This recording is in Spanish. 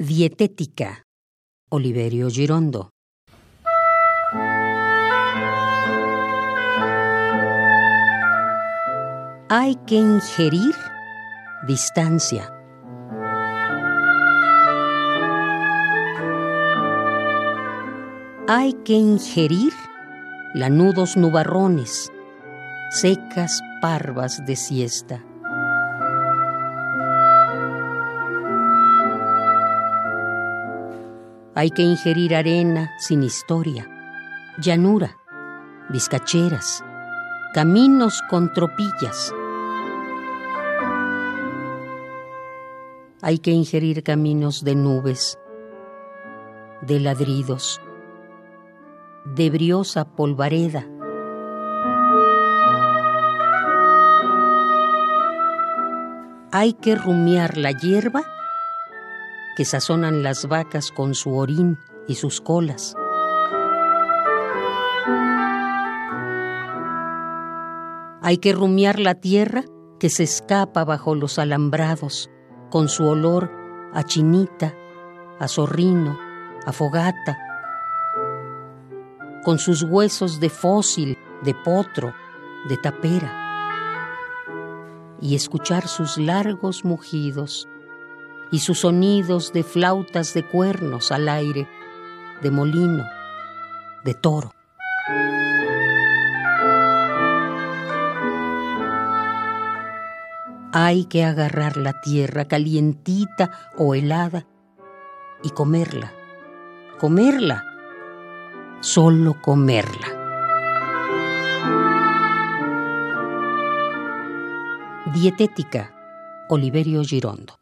Dietética. Oliverio Girondo. Hay que ingerir distancia. Hay que ingerir lanudos nubarrones, secas parvas de siesta. Hay que ingerir arena sin historia, llanura, vizcacheras, caminos con tropillas. Hay que ingerir caminos de nubes, de ladridos, de briosa polvareda. Hay que rumiar la hierba que sazonan las vacas con su orín y sus colas. Hay que rumiar la tierra que se escapa bajo los alambrados, con su olor a chinita, a zorrino, a fogata, con sus huesos de fósil, de potro, de tapera, y escuchar sus largos mugidos y sus sonidos de flautas de cuernos al aire, de molino, de toro. Hay que agarrar la tierra calientita o helada y comerla, comerla, solo comerla. Dietética, Oliverio Girondo.